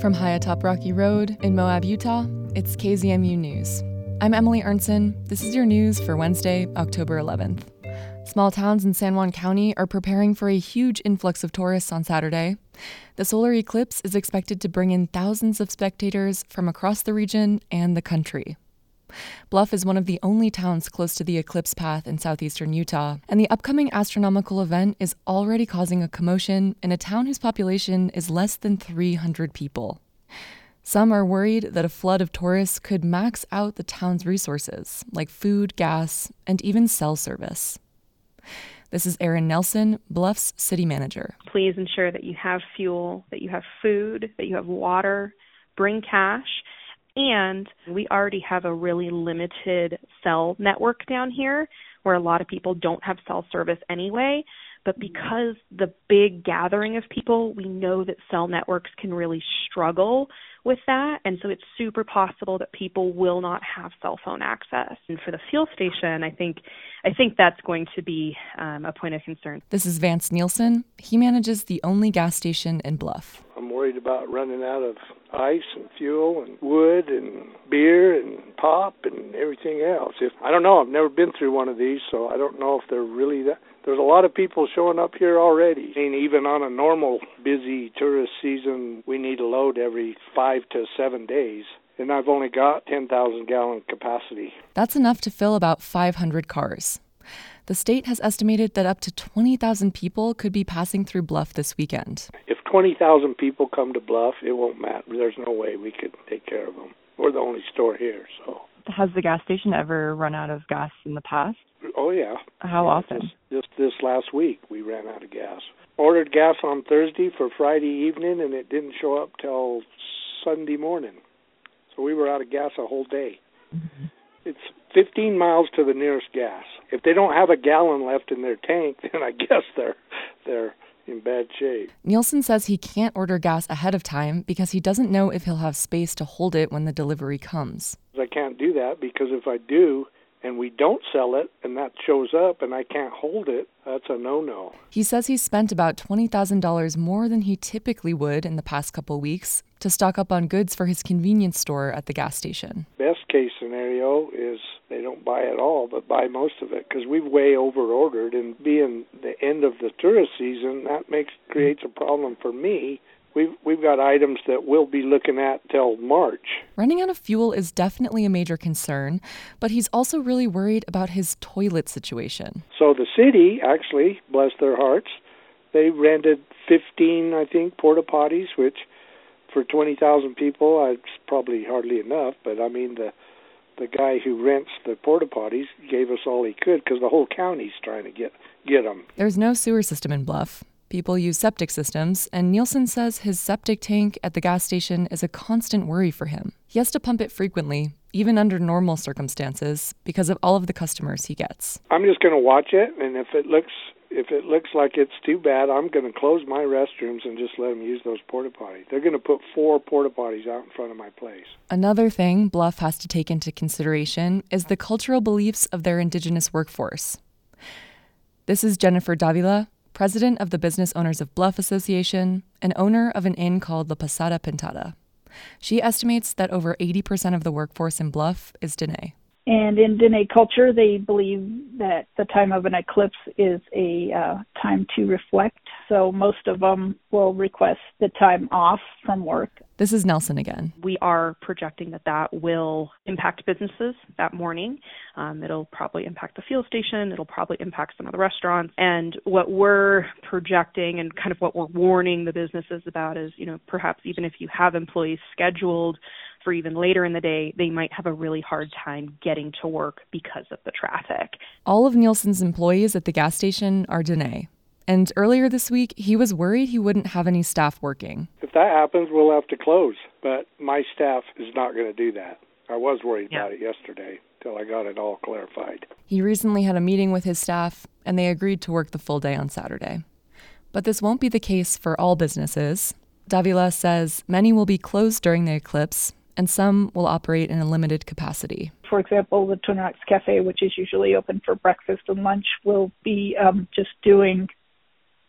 From high atop Rocky Road in Moab, Utah, it's KZMU News. I'm Emily Arntsen. This is your news for Wednesday, October 11th. Small towns in San Juan County are preparing for a huge influx of tourists on Saturday. The solar eclipse is expected to bring in thousands of spectators from across the region and the country. Bluff is one of the only towns close to the eclipse path in southeastern Utah, and the upcoming astronomical event is already causing a commotion in a town whose population is less than 300 people. Some are worried that a flood of tourists could max out the town's resources, like food, gas, and even cell service. This is Erin Nelson, Bluff's city manager. Please ensure that you have fuel, that you have food, that you have water, bring cash. And we already have a really limited cell network down here where a lot of people don't have cell service anyway. But because the big gathering of people, we know that cell networks can really struggle with that. And so it's super possible that people will not have cell phone access. And for the fuel station, I think I think that's going to be um, a point of concern. This is Vance Nielsen. He manages the only gas station in Bluff. Worried about running out of ice and fuel and wood and beer and pop and everything else. If I don't know, I've never been through one of these, so I don't know if they're really that there's a lot of people showing up here already. I mean, even on a normal busy tourist season, we need a load every five to seven days. And I've only got 10,000 gallon capacity. That's enough to fill about 500 cars. The state has estimated that up to 20,000 people could be passing through Bluff this weekend. If 20,000 people come to Bluff, it won't matter. There's no way we could take care of them. We're the only store here, so. Has the gas station ever run out of gas in the past? Oh yeah. How yeah, often? Just, just this last week, we ran out of gas. Ordered gas on Thursday for Friday evening, and it didn't show up till Sunday morning. So we were out of gas a whole day. Mm-hmm. It's 15 miles to the nearest gas. If they don't have a gallon left in their tank, then I guess they're they're in bad shape. Nielsen says he can't order gas ahead of time because he doesn't know if he'll have space to hold it when the delivery comes. I can't do that because if I do, and we don't sell it and that shows up and I can't hold it, that's a no no. He says he spent about $20,000 more than he typically would in the past couple weeks to stock up on goods for his convenience store at the gas station. Best case scenario is buy it all, but buy most of it because we've way over ordered and being the end of the tourist season, that makes creates a problem for me we've we've got items that we'll be looking at till March. Running out of fuel is definitely a major concern, but he's also really worried about his toilet situation. So the city actually, bless their hearts, they rented 15, I think, porta potties, which for 20,000 people, it's probably hardly enough. But I mean the the guy who rents the porta potties gave us all he could because the whole county's trying to get get them. There's no sewer system in Bluff. People use septic systems, and Nielsen says his septic tank at the gas station is a constant worry for him. He has to pump it frequently, even under normal circumstances, because of all of the customers he gets. I'm just going to watch it, and if it looks if it looks like it's too bad, I'm going to close my restrooms and just let them use those porta potties. They're going to put four porta potties out in front of my place. Another thing Bluff has to take into consideration is the cultural beliefs of their indigenous workforce. This is Jennifer Davila, president of the Business Owners of Bluff Association, and owner of an inn called La Posada Pintada. She estimates that over 80% of the workforce in Bluff is Diné. And in Diné culture, they believe that the time of an eclipse is a uh, time to reflect. So most of them will request the time off from work this is Nelson again. We are projecting that that will impact businesses that morning. Um, it'll probably impact the fuel station. It'll probably impact some of the restaurants. And what we're projecting and kind of what we're warning the businesses about is, you know, perhaps even if you have employees scheduled for even later in the day, they might have a really hard time getting to work because of the traffic. All of Nielsen's employees at the gas station are Diné. And earlier this week, he was worried he wouldn't have any staff working. If that happens, we'll have to close. But my staff is not going to do that. I was worried yeah. about it yesterday till I got it all clarified. He recently had a meeting with his staff, and they agreed to work the full day on Saturday. But this won't be the case for all businesses. Davila says many will be closed during the eclipse, and some will operate in a limited capacity. For example, the Rocks Cafe, which is usually open for breakfast and lunch, will be um, just doing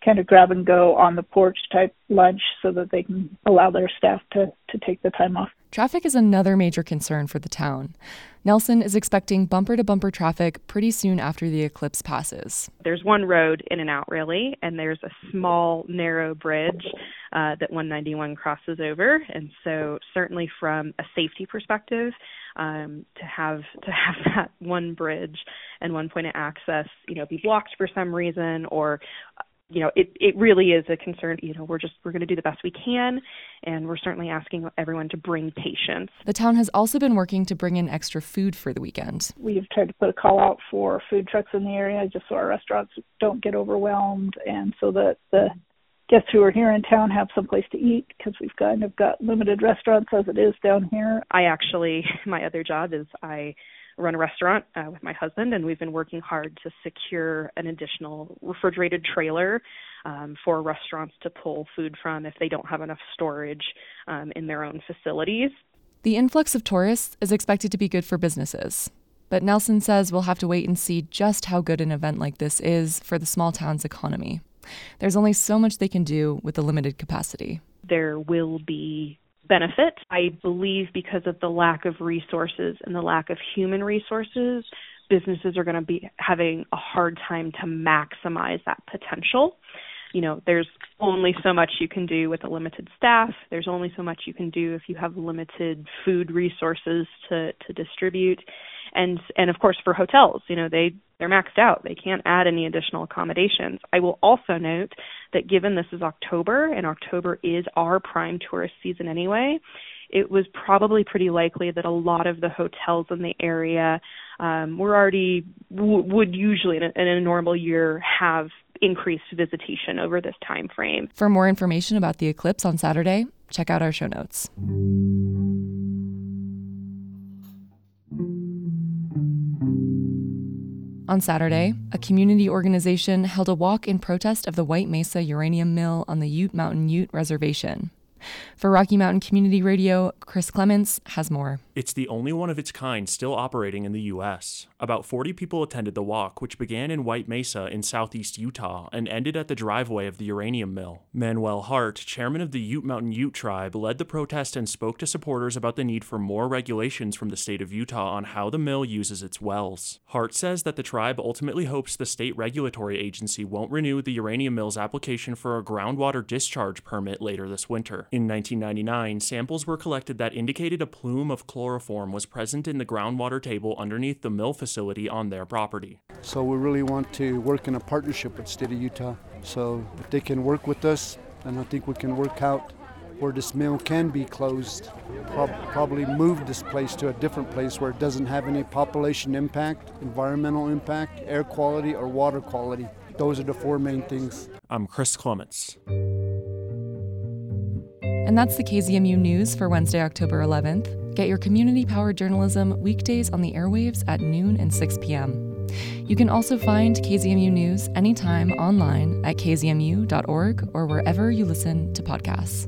kind of grab and go on the porch type lunch so that they can allow their staff to, to take the time off. Traffic is another major concern for the town. Nelson is expecting bumper to bumper traffic pretty soon after the eclipse passes. There's one road in and out, really, and there's a small, narrow bridge uh, that 191 crosses over. And so, certainly from a safety perspective, um, to have to have that one bridge and one point of access, you know, be blocked for some reason or you know, it, it really is a concern. You know, we're just we're going to do the best we can, and we're certainly asking everyone to bring patience. The town has also been working to bring in extra food for the weekend. We've tried to put a call out for food trucks in the area, just so our restaurants don't get overwhelmed, and so that the guests who are here in town have some place to eat because we've kind of got limited restaurants as it is down here. I actually, my other job is I run a restaurant uh, with my husband, and we've been working hard to secure an additional refrigerated trailer um, for restaurants to pull food from if they don't have enough storage um, in their own facilities. The influx of tourists is expected to be good for businesses. But Nelson says we'll have to wait and see just how good an event like this is for the small town's economy. There's only so much they can do with the limited capacity. There will be benefit. I believe because of the lack of resources and the lack of human resources, businesses are going to be having a hard time to maximize that potential. You know, there's only so much you can do with a limited staff. There's only so much you can do if you have limited food resources to to distribute. And and of course for hotels, you know, they they're maxed out. They can't add any additional accommodations. I will also note that given this is October and October is our prime tourist season anyway, it was probably pretty likely that a lot of the hotels in the area um, were already w- would usually in a, in a normal year have increased visitation over this time frame. For more information about the eclipse on Saturday, check out our show notes. On Saturday, a community organization held a walk in protest of the White Mesa uranium mill on the Ute Mountain Ute Reservation. For Rocky Mountain Community Radio, Chris Clements has more. It's the only one of its kind still operating in the U.S. About 40 people attended the walk, which began in White Mesa in southeast Utah and ended at the driveway of the uranium mill. Manuel Heart, chairman of the Ute Mountain Ute tribe, led the protest and spoke to supporters about the need for more regulations from the state of Utah on how the mill uses its wells. Heart says that the tribe ultimately hopes the state regulatory agency won't renew the uranium mill's application for a groundwater discharge permit later this winter. In 1999, samples were collected that indicated a plume of chloroform was present in the groundwater table underneath the mill facility on their property. So we really want to work in a partnership with state of Utah. So if they can work with us, then I think we can work out where this mill can be closed. Pro- probably move this place to a different place where it doesn't have any population impact, environmental impact, air quality, or water quality. Those are the four main things. I'm Chris Clements. And that's the KZMU News for Wednesday, October 11th. Get your community powered journalism weekdays on the airwaves at noon and 6 p.m. You can also find KZMU News anytime online at kzmu.org or wherever you listen to podcasts.